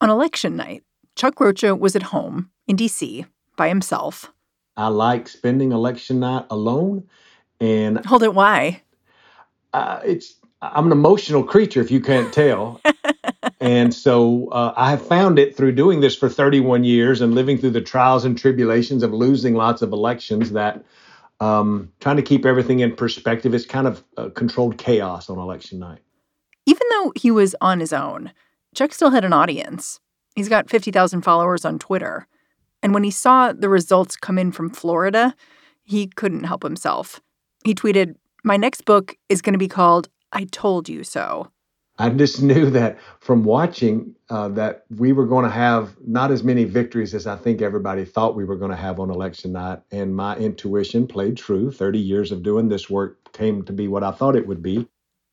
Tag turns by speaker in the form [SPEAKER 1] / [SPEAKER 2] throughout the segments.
[SPEAKER 1] On election night, Chuck Rocha was at home in D.C. by himself.
[SPEAKER 2] I like spending election night alone. And
[SPEAKER 1] hold it, why?
[SPEAKER 2] Uh, it's I'm an emotional creature, if you can't tell. and so uh, I have found it through doing this for 31 years and living through the trials and tribulations of losing lots of elections that um, trying to keep everything in perspective is kind of uh, controlled chaos on election night.
[SPEAKER 1] Even though he was on his own, Chuck still had an audience. He's got 50,000 followers on Twitter. And when he saw the results come in from Florida, he couldn't help himself. He tweeted, My next book is going to be called I Told You So.
[SPEAKER 2] I just knew that from watching uh, that we were going to have not as many victories as I think everybody thought we were going to have on election night. And my intuition played true. 30 years of doing this work came to be what I thought it would be.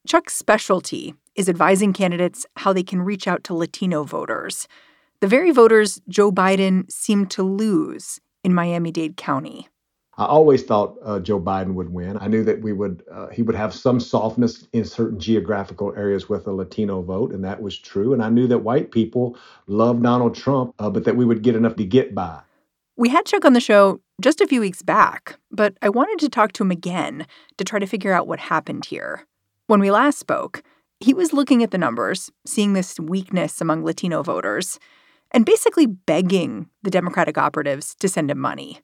[SPEAKER 1] Chuck's specialty is advising candidates how they can reach out to Latino voters, the very voters Joe Biden seemed to lose in Miami Dade County.
[SPEAKER 2] I always thought uh, Joe Biden would win. I knew that we would uh, he would have some softness in certain geographical areas with a Latino vote, and that was true. And I knew that white people love Donald Trump, uh, but that we would get enough to get by.
[SPEAKER 1] We had Chuck on the show just a few weeks back, but I wanted to talk to him again to try to figure out what happened here. When we last spoke, he was looking at the numbers, seeing this weakness among Latino voters, and basically begging the Democratic operatives to send him money.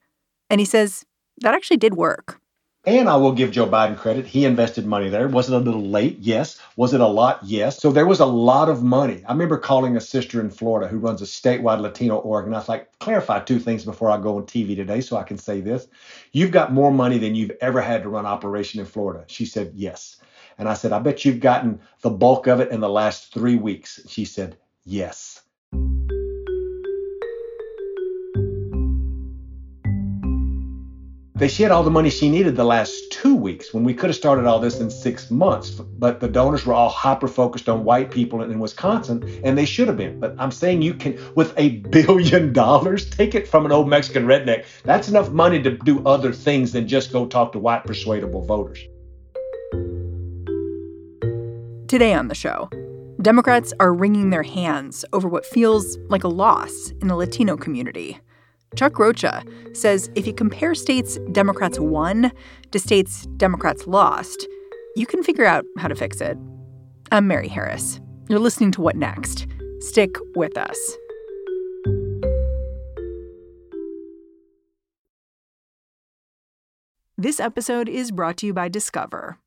[SPEAKER 1] And he says that actually did work.
[SPEAKER 2] And I will give Joe Biden credit. He invested money there. Was it a little late? Yes. Was it a lot? Yes. So there was a lot of money. I remember calling a sister in Florida who runs a statewide Latino org, and I was like, clarify two things before I go on TV today so I can say this. You've got more money than you've ever had to run operation in Florida. She said, yes. And I said, I bet you've gotten the bulk of it in the last three weeks. She said, yes. They she had all the money she needed the last two weeks when we could have started all this in six months. But the donors were all hyper focused on white people in Wisconsin, and they should have been. But I'm saying you can, with a billion dollars, take it from an old Mexican redneck. That's enough money to do other things than just go talk to white persuadable voters.
[SPEAKER 1] Today on the show, Democrats are wringing their hands over what feels like a loss in the Latino community. Chuck Rocha says if you compare states Democrats won to states Democrats lost, you can figure out how to fix it. I'm Mary Harris. You're listening to What Next? Stick with us. This episode is brought to you by Discover.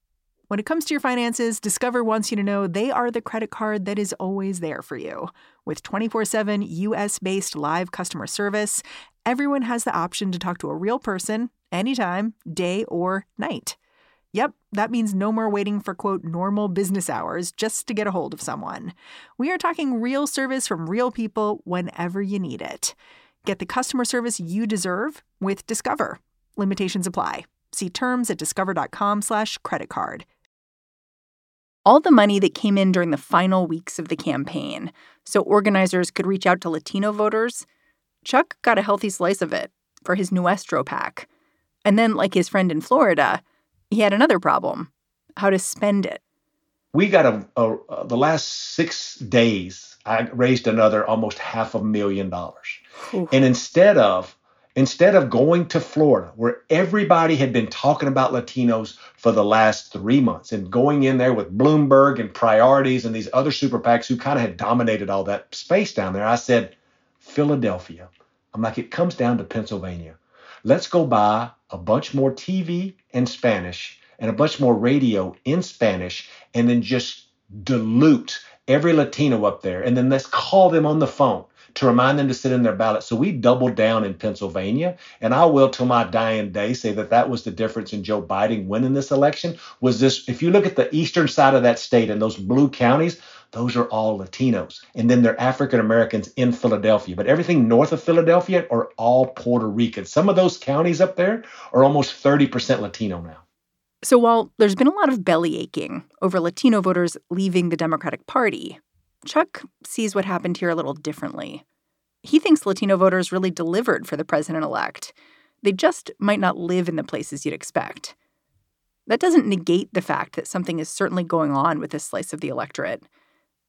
[SPEAKER 1] When it comes to your finances, Discover wants you to know they are the credit card that is always there for you. With 24 7 US based live customer service, everyone has the option to talk to a real person anytime, day or night. Yep, that means no more waiting for quote normal business hours just to get a hold of someone. We are talking real service from real people whenever you need it. Get the customer service you deserve with Discover. Limitations apply. See terms at discover.com/slash credit card all the money that came in during the final weeks of the campaign so organizers could reach out to Latino voters, Chuck got a healthy slice of it for his Nuestro PAC. And then, like his friend in Florida, he had another problem how to spend it.
[SPEAKER 2] We got a, a, a the last six days, I raised another almost half a million dollars. And instead of instead of going to Florida, where everybody had been talking about Latinos for the last three months and going in there with Bloomberg and priorities and these other super PACs who kind of had dominated all that space down there, I said, Philadelphia. I'm like, it comes down to Pennsylvania. Let's go buy a bunch more TV in Spanish and a bunch more radio in Spanish and then just dilute every Latino up there. And then let's call them on the phone to remind them to sit in their ballot. So we doubled down in Pennsylvania, and I will till my dying day say that that was the difference in Joe Biden winning this election. Was this? If you look at the eastern side of that state and those blue counties, those are all Latinos, and then they're African Americans in Philadelphia. But everything north of Philadelphia are all Puerto Ricans. Some of those counties up there are almost 30% Latino now.
[SPEAKER 1] So while there's been a lot of belly aching over Latino voters leaving the Democratic Party, Chuck sees what happened here a little differently. He thinks Latino voters really delivered for the president elect. They just might not live in the places you'd expect. that doesn't negate the fact that something is certainly going on with this slice of the electorate.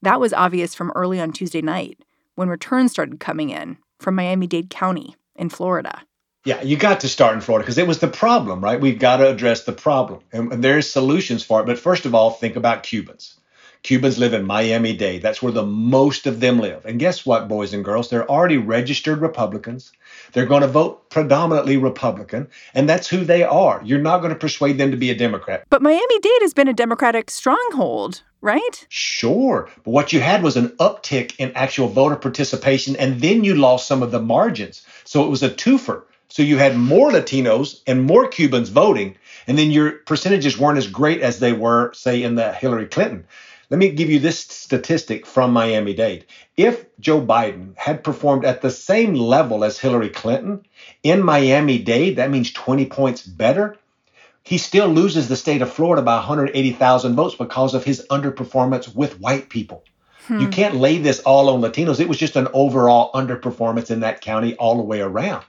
[SPEAKER 1] That was obvious from early on Tuesday night when returns started coming in from Miami Dade County in Florida.
[SPEAKER 2] Yeah, you got to start in Florida because it was the problem, right? We've got to address the problem. And, and there's solutions for it. But first of all, think about Cubans. Cubans live in Miami Dade. That's where the most of them live. And guess what, boys and girls? They're already registered Republicans. They're going to vote predominantly Republican, and that's who they are. You're not going to persuade them to be a Democrat.
[SPEAKER 1] But Miami Dade has been a Democratic stronghold, right?
[SPEAKER 2] Sure. But what you had was an uptick in actual voter participation, and then you lost some of the margins. So it was a twofer. So you had more Latinos and more Cubans voting, and then your percentages weren't as great as they were, say, in the Hillary Clinton. Let me give you this statistic from Miami Dade. If Joe Biden had performed at the same level as Hillary Clinton in Miami Dade, that means 20 points better. He still loses the state of Florida by 180,000 votes because of his underperformance with white people. Hmm. You can't lay this all on Latinos. It was just an overall underperformance in that county all the way around.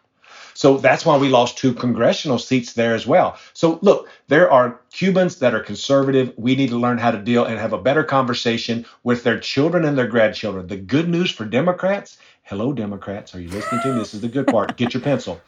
[SPEAKER 2] So that's why we lost two congressional seats there as well. So look, there are Cubans that are conservative. We need to learn how to deal and have a better conversation with their children and their grandchildren. The good news for Democrats, hello, Democrats, are you listening to me? This is the good part. Get your pencil.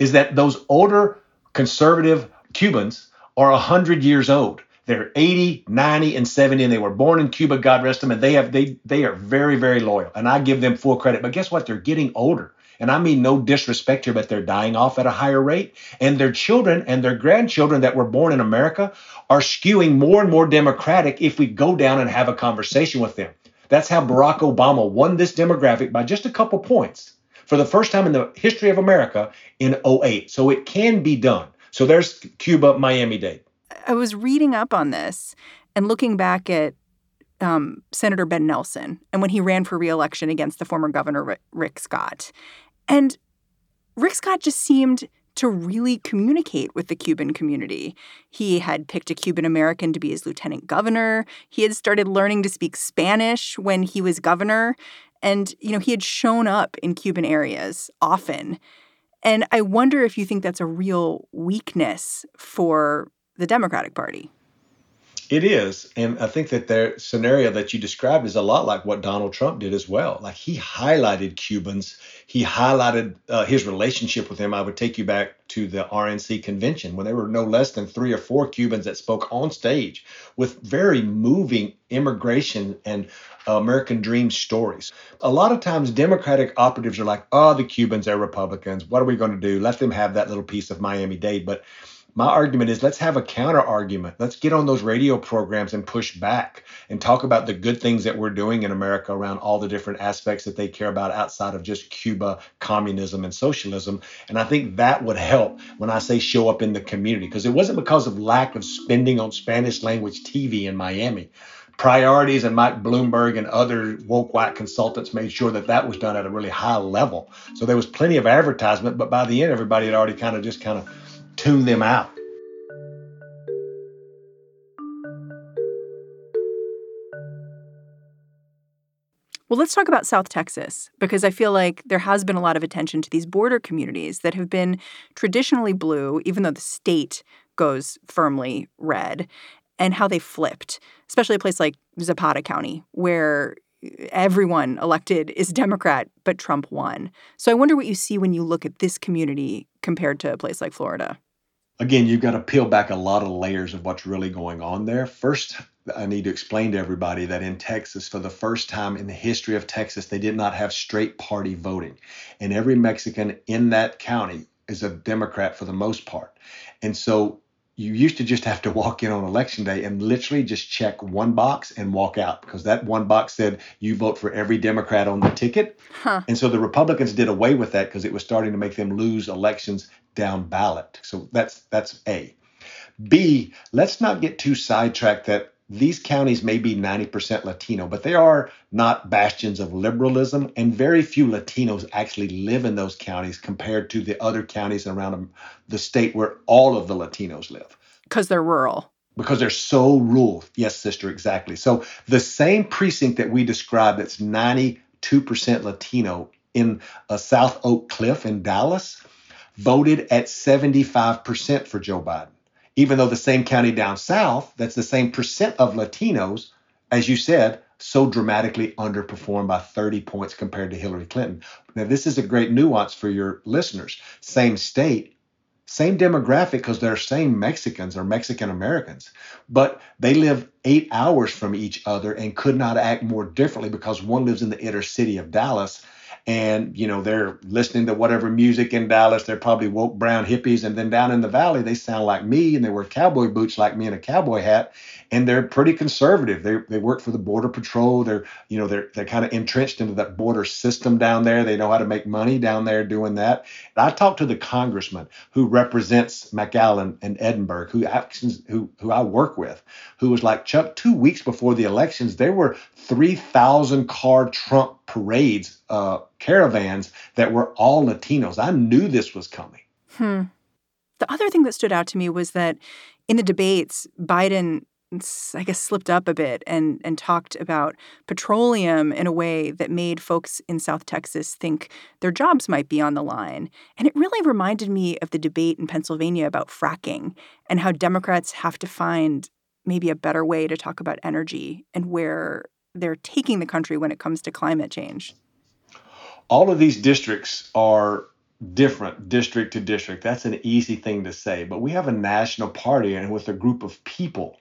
[SPEAKER 2] Is that those older conservative Cubans are 100 years old. They're 80, 90, and 70, and they were born in Cuba, God rest them, and they have they they are very, very loyal. And I give them full credit. But guess what? They're getting older. And I mean no disrespect here, but they're dying off at a higher rate. And their children and their grandchildren that were born in America are skewing more and more Democratic if we go down and have a conversation with them. That's how Barack Obama won this demographic by just a couple points for the first time in the history of America in 08. So it can be done. So there's Cuba, Miami Dade.
[SPEAKER 1] I was reading up on this and looking back at um, Senator Ben Nelson and when he ran for reelection against the former governor Rick Scott. And Rick Scott just seemed to really communicate with the Cuban community. He had picked a Cuban American to be his lieutenant governor. He had started learning to speak Spanish when he was governor. And, you know, he had shown up in Cuban areas often. And I wonder if you think that's a real weakness for the Democratic Party.
[SPEAKER 2] It is. And I think that the scenario that you described is a lot like what Donald Trump did as well. Like he highlighted Cubans, he highlighted uh, his relationship with them. I would take you back to the RNC convention when there were no less than three or four Cubans that spoke on stage with very moving immigration and American dream stories. A lot of times, Democratic operatives are like, oh, the Cubans are Republicans. What are we going to do? Let them have that little piece of Miami Dade. But my argument is let's have a counter argument. Let's get on those radio programs and push back and talk about the good things that we're doing in America around all the different aspects that they care about outside of just Cuba, communism, and socialism. And I think that would help when I say show up in the community because it wasn't because of lack of spending on Spanish language TV in Miami priorities and Mike Bloomberg and other woke white consultants made sure that that was done at a really high level. So there was plenty of advertisement, but by the end, everybody had already kind of just kind of tune them out.
[SPEAKER 1] Well, let's talk about South Texas because I feel like there has been a lot of attention to these border communities that have been traditionally blue, even though the state goes firmly red, and how they flipped, especially a place like Zapata County, where everyone elected is Democrat, but Trump won. So I wonder what you see when you look at this community compared to a place like Florida
[SPEAKER 2] again, you've got to peel back a lot of layers of what's really going on there. First, I need to explain to everybody that in Texas, for the first time in the history of Texas, they did not have straight party voting. And every Mexican in that county is a Democrat for the most part. And so you used to just have to walk in on election day and literally just check one box and walk out because that one box said you vote for every Democrat on the ticket. Huh. And so the Republicans did away with that because it was starting to make them lose elections down ballot. So that's that's A. B, let's not get too sidetracked that these counties may be 90% Latino, but they are not bastions of liberalism, and very few Latinos actually live in those counties compared to the other counties around the state where all of the Latinos live.
[SPEAKER 1] Because they're rural.
[SPEAKER 2] Because they're so rural. Yes, sister, exactly. So the same precinct that we described that's 92% Latino in a South Oak Cliff in Dallas voted at 75% for Joe Biden even though the same county down south, that's the same percent of Latinos, as you said, so dramatically underperformed by 30 points compared to Hillary Clinton. Now, this is a great nuance for your listeners. Same state, same demographic because they're same Mexicans or Mexican Americans, but they live eight hours from each other and could not act more differently because one lives in the inner city of Dallas and you know they're listening to whatever music in Dallas. They're probably woke brown hippies, and then down in the valley they sound like me, and they wear cowboy boots like me and a cowboy hat, and they're pretty conservative. They they work for the border patrol. They're you know they're they're kind of entrenched into that border system down there. They know how to make money down there doing that. And I talked to the congressman who represents McAllen and Edinburg, who actions who who I work with, who was like Chuck. Two weeks before the elections, there were three thousand car Trump parades, uh, caravans that were all Latinos. I knew this was coming.
[SPEAKER 1] Hmm. The other thing that stood out to me was that in the debates, Biden, I guess, slipped up a bit and and talked about petroleum in a way that made folks in South Texas think their jobs might be on the line. And it really reminded me of the debate in Pennsylvania about fracking and how Democrats have to find maybe a better way to talk about energy and where they're taking the country when it comes to climate change?
[SPEAKER 2] All of these districts are different district to district. That's an easy thing to say, but we have a national party and with a group of people.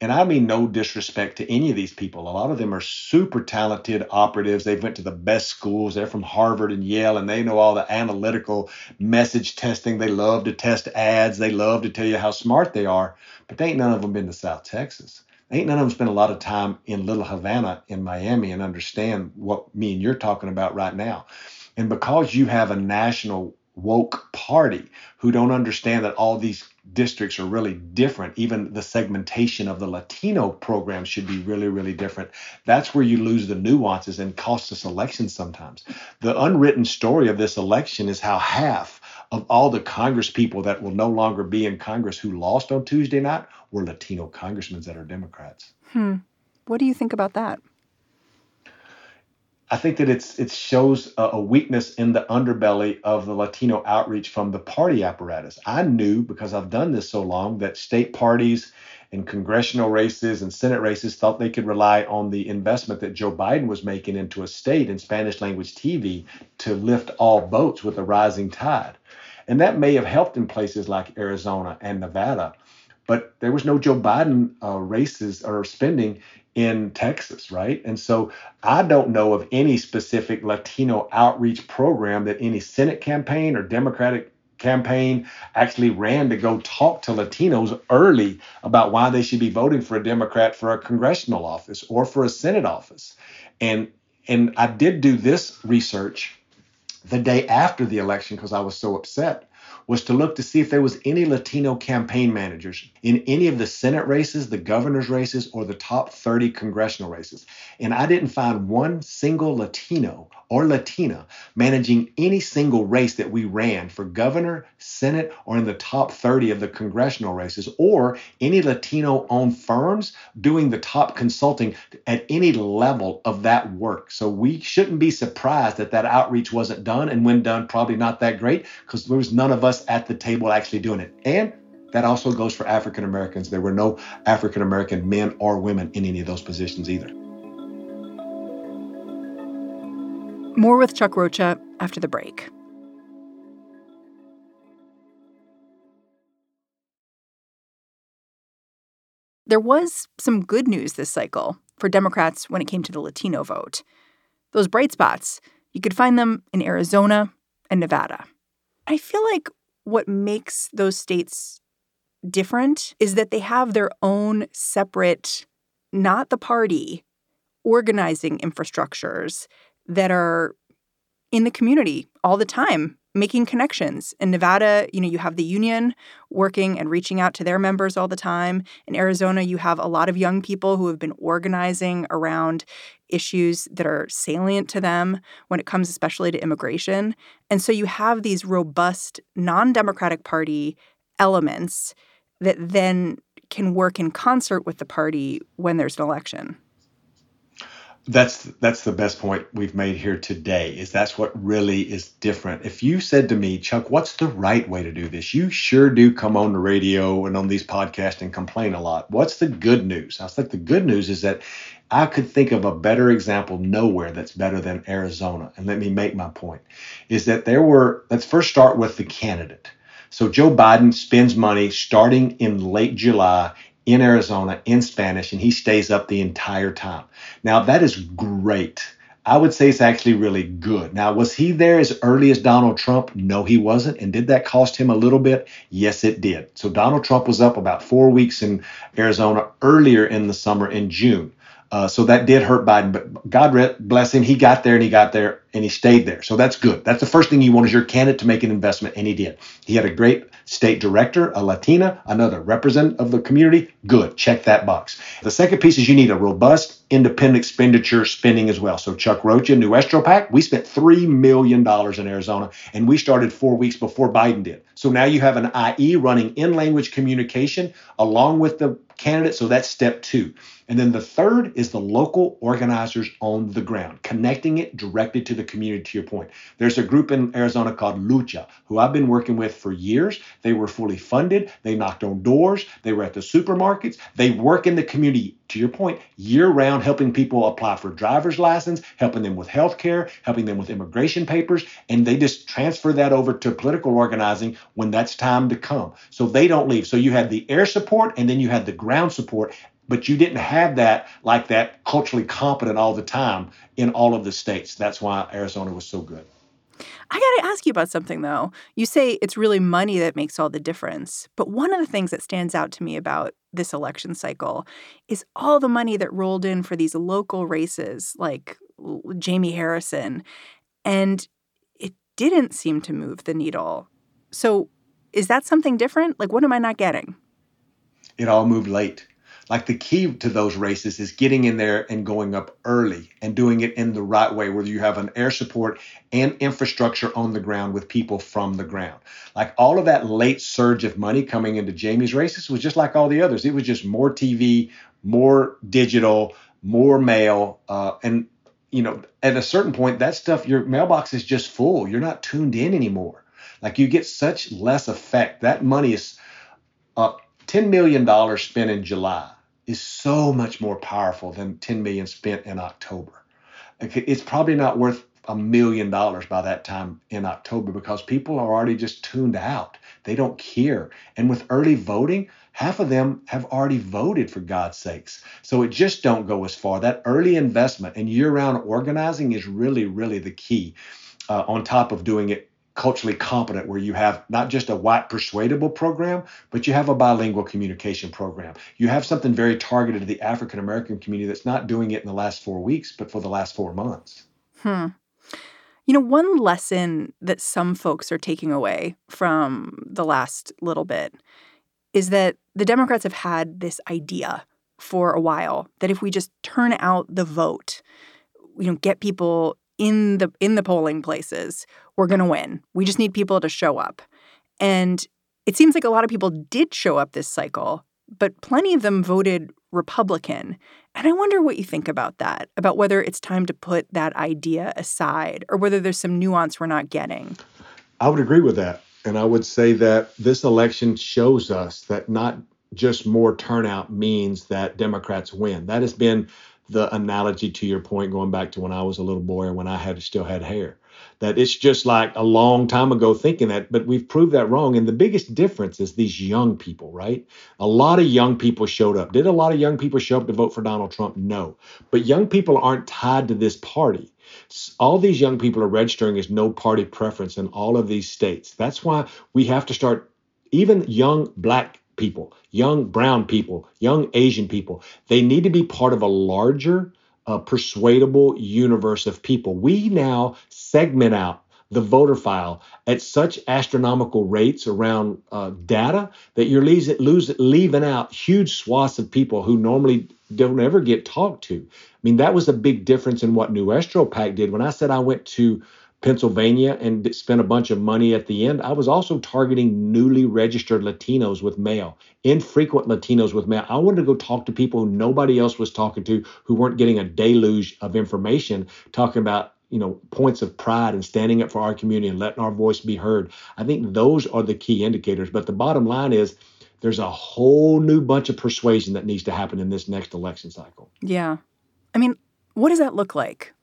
[SPEAKER 2] And I mean no disrespect to any of these people. A lot of them are super talented operatives. They've went to the best schools. They're from Harvard and Yale and they know all the analytical message testing. They love to test ads. They love to tell you how smart they are, but they ain't none of them been to South Texas ain't none of them spend a lot of time in Little Havana in Miami and understand what me and you're talking about right now. And because you have a national woke party who don't understand that all these districts are really different, even the segmentation of the Latino program should be really, really different. That's where you lose the nuances and cost us elections sometimes. The unwritten story of this election is how half of all the Congress people that will no longer be in Congress who lost on Tuesday night were Latino congressmen that are Democrats.
[SPEAKER 1] Hmm. What do you think about that?
[SPEAKER 2] I think that it's it shows a, weakness in the underbelly of the Latino outreach from the party apparatus. I knew because I've done this so long that state parties and congressional races and Senate races thought they could rely on the investment that Joe Biden was making into a state in Spanish language TV to lift all boats with a rising tide. And that may have helped in places like Arizona and Nevada, but there was no Joe Biden uh, races or spending in Texas, right? And so I don't know of any specific Latino outreach program that any Senate campaign or Democratic campaign actually ran to go talk to Latinos early about why they should be voting for a Democrat for a congressional office or for a Senate office. And and I did do this research the day after the election because I was so upset was to look to see if there was any Latino campaign managers in any of the Senate races, the governor's races, or the top 30 congressional races. And I didn't find one single Latino or Latina managing any single race that we ran for governor, Senate, or in the top 30 of the congressional races, or any Latino owned firms doing the top consulting at any level of that work. So we shouldn't be surprised that that outreach wasn't done. And when done, probably not that great because there was none of us at the table actually doing it. And that also goes for African Americans. There were no African American men or women in any of those positions either.
[SPEAKER 1] More with Chuck Rocha after the break. There was some good news this cycle for Democrats when it came to the Latino vote. Those bright spots, you could find them in Arizona and Nevada. I feel like what makes those states different is that they have their own separate, not the party, organizing infrastructures that are in the community all the time making connections. In Nevada, you know, you have the union working and reaching out to their members all the time. In Arizona, you have a lot of young people who have been organizing around issues that are salient to them when it comes especially to immigration. And so you have these robust non-democratic party elements that then can work in concert with the party when there's an election.
[SPEAKER 2] That's that's the best point we've made here today is that's what really is different. If you said to me chuck what's the right way to do this? You sure do come on the radio and on these podcasts and complain a lot. What's the good news? I was like the good news is that i could think of a better example nowhere that's better than arizona. And let me make my point is that there were let's first start with the candidate. So Joe Biden spends money starting in late July in Arizona in Spanish, and he stays up the entire time. Now, that is great. I would say it's actually really good. Now, was he there as early as Donald Trump? No, he wasn't. And did that cost him a little bit? Yes, it did. So Donald Trump was up about four weeks in Arizona earlier in the summer in June. Uh, so that did hurt Biden, but God bless him. He got there and he got there and he stayed there. So that's good. That's the first thing you want is your candidate to make an investment, and he did. He had a great state director, a Latina, another representative of the community. Good. Check that box. The second piece is you need a robust, independent expenditure spending as well. So Chuck Rocha, Nuestro PAC, we spent $3 million in Arizona, and we started four weeks before Biden did. So now you have an IE running in language communication along with the candidate. So that's step two. And then the third is the local organizers on the ground, connecting it directly to the community, to your point. There's a group in Arizona called Lucha, who I've been working with for years. They were fully funded, they knocked on doors, they were at the supermarkets, they work in the community, to your point, year round, helping people apply for driver's license, helping them with health care, helping them with immigration papers, and they just transfer that over to political organizing when that's time to come. So they don't leave. So you had the air support and then you had the ground support but you didn't have that like that culturally competent all the time in all of the states. That's why Arizona was so good.
[SPEAKER 1] I got to ask you about something though. You say it's really money that makes all the difference. But one of the things that stands out to me about this election cycle is all the money that rolled in for these local races like Jamie Harrison. And it didn't seem to move the needle. So is that something different? Like, what am I not getting?
[SPEAKER 2] It all moved late like the key to those races is getting in there and going up early and doing it in the right way whether you have an air support and infrastructure on the ground with people from the ground. Like all of that late surge of money coming into jamie's races was just like all the others. It was just more tv more digital more mail uh, and you know at a certain point that stuff your mailbox is just full. You're not tuned in anymore. Like you get such less effect. That money is uh, $10 million spent in july is so much more powerful than 10 million spent in October. It's probably not worth a million dollars by that time in October because people are already just tuned out. They don't care. And with early voting, half of them have already voted for God's sakes. So it just don't go as far. That early investment and year-round organizing is really, really the key. Uh, on top of doing it culturally competent where you have not just a white persuadable program but you have a bilingual communication program. You have something very targeted to the african american community that's not doing it in the last four weeks but for the last four months.
[SPEAKER 1] Hmm. You know one lesson that some folks are taking away from the last little bit is that the democrats have had this idea for a while that if we just turn out the vote you know get people in the in the polling places, we're going to win. We just need people to show up. And it seems like a lot of people did show up this cycle, but plenty of them voted Republican. And I wonder what you think about that, about whether it's time to put that idea aside or whether there's some nuance we're not getting.
[SPEAKER 2] I would agree with that. And I would say that this election shows us that not just more turnout means that Democrats win. That has been the analogy to your point going back to when I was a little boy and when I had still had hair. That it's just like a long time ago thinking that, but we've proved that wrong. And the biggest difference is these young people, right? A lot of young people showed up. Did a lot of young people show up to vote for Donald Trump? No. But young people aren't tied to this party. All these young people are registering as no party preference in all of these states. That's why we have to start, even young black people, young brown people, young Asian people. They need to be part of a larger, uh, persuadable universe of people. We now segment out the voter file at such astronomical rates around uh, data that you're lose, leaving out huge swaths of people who normally don't ever get talked to. I mean, that was a big difference in what Nuestro PAC did. When I said I went to Pennsylvania and spent a bunch of money at the end, I was also targeting newly registered Latinos with mail, infrequent Latinos with mail. I wanted to go talk to people who nobody else was talking to, who weren't getting a deluge of information, talking about you know points of pride and standing up for our community and letting our voice be heard. I think those are the key indicators. But the bottom line is there's a whole new bunch of persuasion that needs to happen in this next election cycle.
[SPEAKER 1] Yeah. I mean, what does that look like?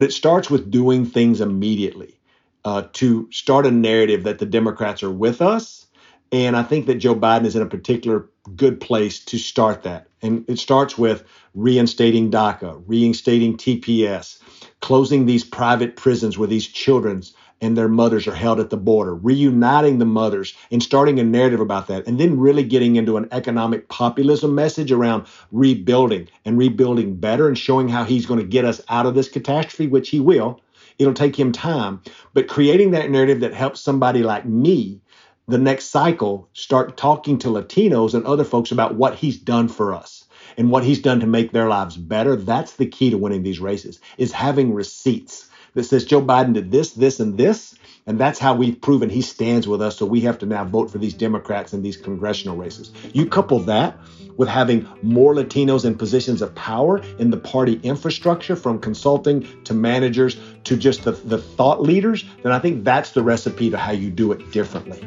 [SPEAKER 2] It starts with doing things immediately uh, to start a narrative that the Democrats are with us. And I think that Joe Biden is in a particular good place to start that. And it starts with reinstating DACA, reinstating TPS, closing these private prisons where these children's and their mothers are held at the border, reuniting the mothers and starting a narrative about that, and then really getting into an economic populism message around rebuilding and rebuilding better and showing how he's going to get us out of this catastrophe, which he will. It'll take him time, but creating that narrative that helps somebody like me the next cycle start talking to Latinos and other folks about what he's done for us and what he's done to make their lives better. That's the key to winning these races is having receipts that says Joe Biden did this, this, and this. And that's how we've proven he stands with us. So we have to now vote for these Democrats in these congressional races. You couple that with having more Latinos in positions of power in the party infrastructure, from consulting to managers to just the, the thought leaders, then I think that's the recipe to how you do it differently.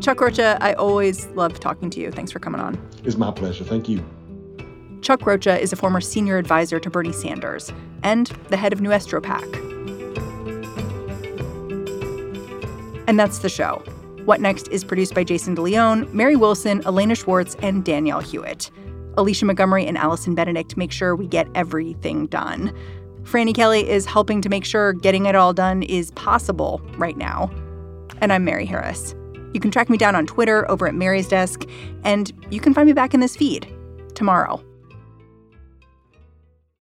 [SPEAKER 1] Chuck Rocha, I always love talking to you. Thanks for coming on.
[SPEAKER 2] It's my pleasure. Thank you.
[SPEAKER 1] Chuck Rocha is a former senior advisor to Bernie Sanders and the head of Nuestro PAC. And that's the show. What Next is produced by Jason DeLeon, Mary Wilson, Elena Schwartz, and Danielle Hewitt. Alicia Montgomery and Allison Benedict make sure we get everything done. Franny Kelly is helping to make sure getting it all done is possible right now. And I'm Mary Harris. You can track me down on Twitter over at Mary's Desk, and you can find me back in this feed tomorrow.